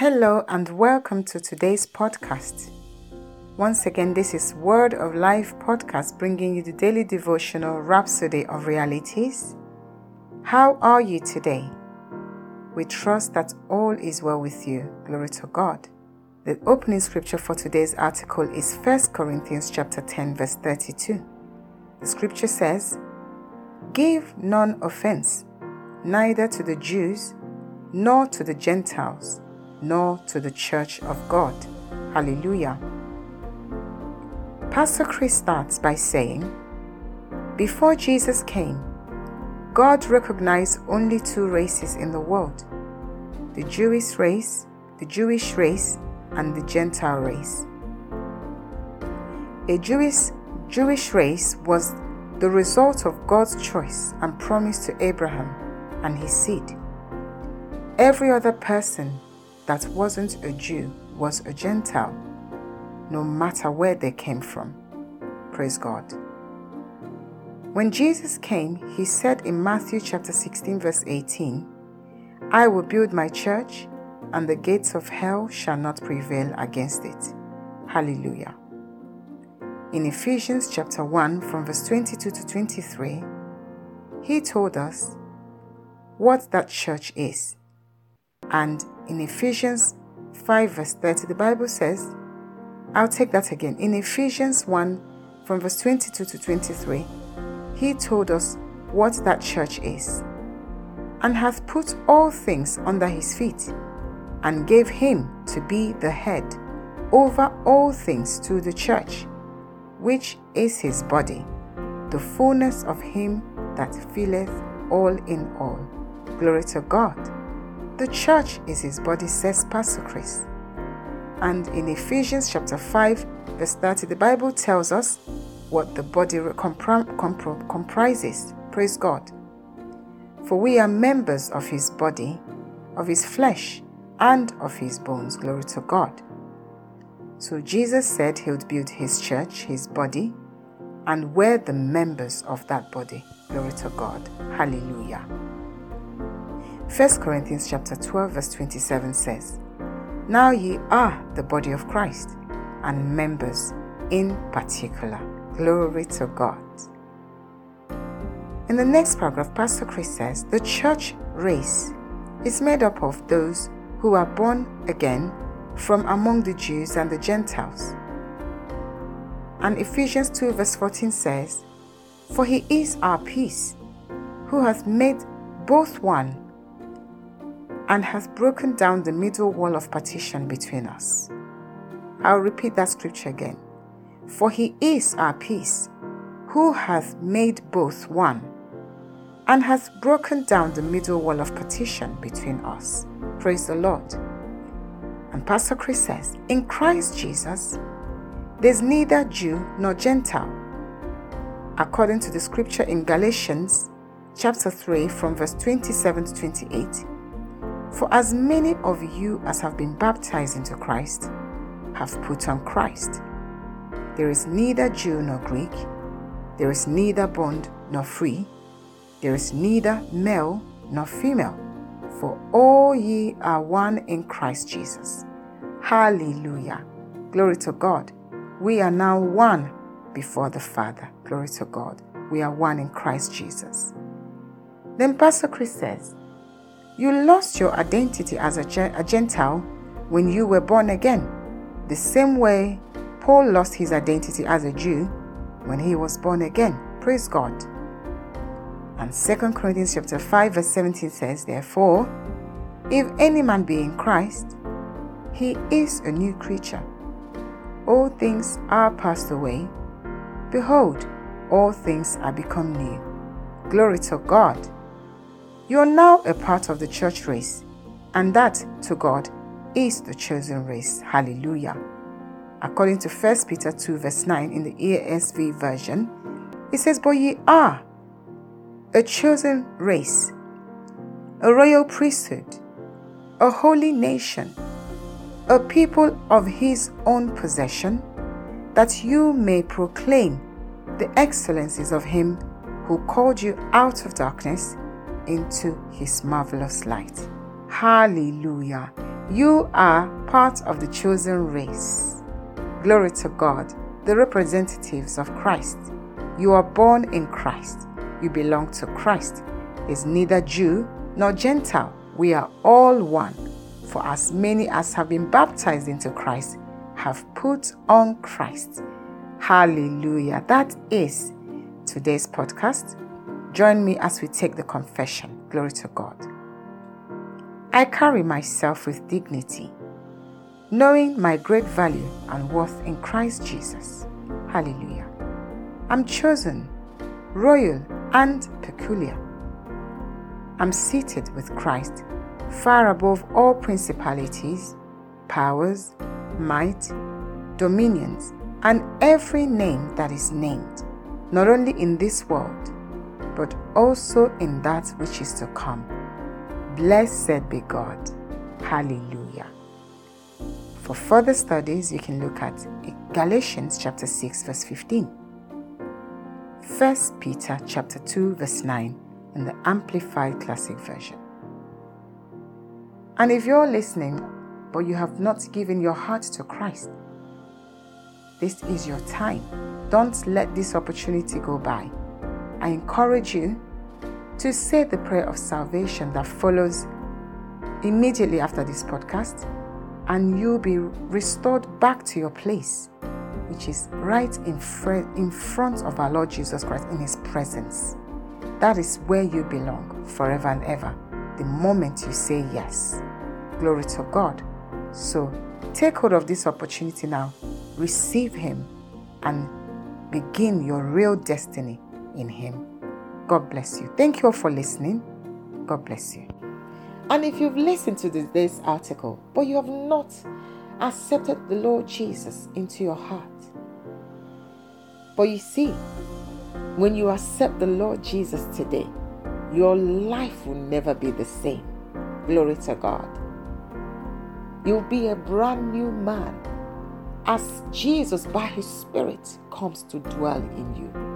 Hello and welcome to today's podcast. Once again, this is Word of Life podcast bringing you the daily devotional rhapsody of realities. How are you today? We trust that all is well with you. Glory to God. The opening scripture for today's article is 1 Corinthians chapter 10 verse 32. The scripture says, "Give none offense, neither to the Jews, nor to the Gentiles, nor to the church of God." Hallelujah. Pastor Chris starts by saying, Before Jesus came, God recognized only two races in the world the Jewish race, the Jewish race, and the Gentile race. A Jewish, Jewish race was the result of God's choice and promise to Abraham and his seed. Every other person that wasn't a Jew was a Gentile, no matter where they came from. Praise God. When Jesus came, he said in Matthew chapter 16 verse 18, I will build my church and the gates of hell shall not prevail against it. Hallelujah. In Ephesians chapter 1 from verse 22 to 23, he told us what that church is. And in Ephesians 5 verse 30, the Bible says, I'll take that again. In Ephesians 1 from verse 22 to 23, he told us what that church is, and hath put all things under his feet, and gave him to be the head over all things to the church, which is his body, the fullness of him that filleth all in all. Glory to God. The church is his body, says Pastor Chris. And in Ephesians chapter 5, verse 30, the Bible tells us what the body compri- compri- comprises. Praise God. For we are members of his body, of his flesh, and of his bones. Glory to God. So Jesus said he would build his church, his body, and we're the members of that body. Glory to God. Hallelujah. 1 Corinthians chapter 12 verse 27 says, Now ye are the body of Christ and members in particular. Glory to God. In the next paragraph, Pastor Chris says the church race is made up of those who are born again from among the Jews and the Gentiles. And Ephesians 2, verse 14 says, For he is our peace, who hath made both one, and hath broken down the middle wall of partition between us. I'll repeat that scripture again. For he is our peace, who hath made both one, and hath broken down the middle wall of partition between us. Praise the Lord. And Pastor Chris says, In Christ Jesus, there's neither Jew nor Gentile. According to the scripture in Galatians chapter 3, from verse 27 to 28, For as many of you as have been baptized into Christ have put on Christ. There is neither Jew nor Greek, there is neither bond nor free, there is neither male nor female, for all ye are one in Christ Jesus. Hallelujah. Glory to God. We are now one before the Father. Glory to God. We are one in Christ Jesus. Then Pastor Chris says, You lost your identity as a, Gentile when you were born again, the same way Paul lost his identity as a Jew when he was born again. Praise God. And 2 Corinthians chapter 5 verse 17 says, Therefore, if any man be in Christ, he is a new creature. All things are passed away. Behold, all things are become new. Glory to God. You are now a part of the church race, and that, to God, is the chosen race. Hallelujah. According to 1 Peter 2, verse 9 in the ESV version, it says, But ye are a chosen race, a royal priesthood, a holy nation, a people of his own possession, that you may proclaim the excellencies of him who called you out of darkness into his marvelous light. Hallelujah. You are part of the chosen race. Glory to God, the representatives of Christ. You are born in Christ. You belong to Christ. Is neither Jew nor Gentile. We are all one. For as many as have been baptized into Christ have put on Christ. Hallelujah. That is today's podcast. Join me as we take the confession. Glory to God. I carry myself with dignity, knowing my great value and worth in Christ Jesus. Hallelujah. I'm chosen, royal, and peculiar. I'm seated with Christ, far above all principalities, powers, might, dominions, and every name that is named, not only in this world, but also in that which is to come. Blessed be God. Hallelujah. For further studies, you can look at Galatians chapter 6 verse 15. 1 Peter chapter 2 verse 9 in the Amplified Classic Version. And if you're listening but you have not given your heart to Christ, this is your time. Don't let this opportunity go by. I encourage you to say the prayer of salvation that follows immediately after this podcast, and you'll be restored back to your place, which is right in, fr- in front of our Lord Jesus Christ in His presence. That is where you belong forever and ever, the moment you say yes. Glory to God. So take hold of this opportunity now, receive Him, and begin your real destiny in Him. God bless you. Thank you all for listening. God bless you. And if you've listened to this article, but you have not accepted the Lord Jesus into your heart, but you see, when you accept the Lord Jesus today, your life will never be the same. Glory to God. You'll be a brand new man as Jesus, by His Spirit, comes to dwell in you.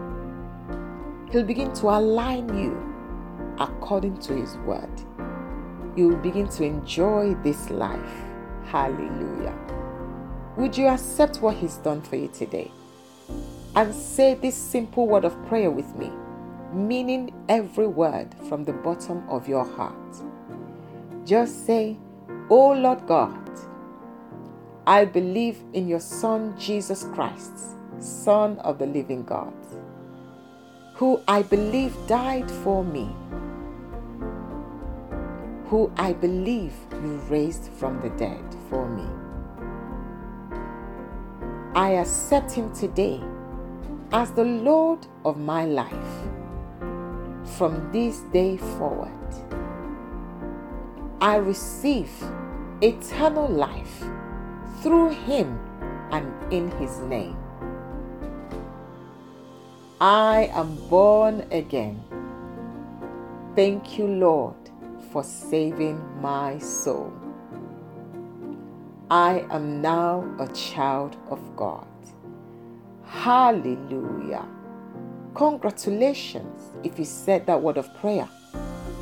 He'll begin to align you according to His word. You will begin to enjoy this life. Hallelujah. Would you accept what He's done for you today? And say this simple word of prayer with me, meaning every word from the bottom of your heart. Just say, Oh Lord God, I believe in your Son Jesus Christ, Son of the living God who I believe died for me, who I believe you raised from the dead for me. I accept him today as the Lord of my life from this day forward. I receive eternal life through him and in his name. I am born again. Thank you, Lord, for saving my soul. I am now a child of God. Hallelujah. Congratulations if you said that word of prayer.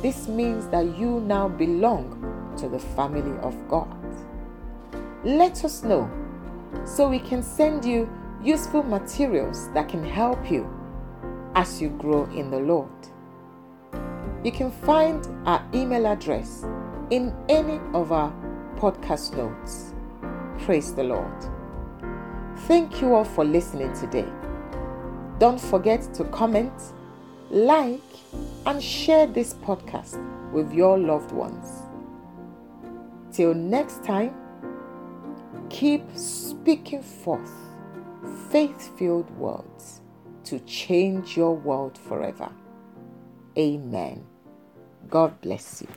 This means that you now belong to the family of God. Let us know so we can send you useful materials that can help you as you grow in the Lord. You can find our email address in any of our podcast notes. Praise the Lord. Thank you all for listening today. Don't forget to comment, like, and share this podcast with your loved ones. Till next time, keep speaking forth faith filled words to change your world forever. Amen. God bless you.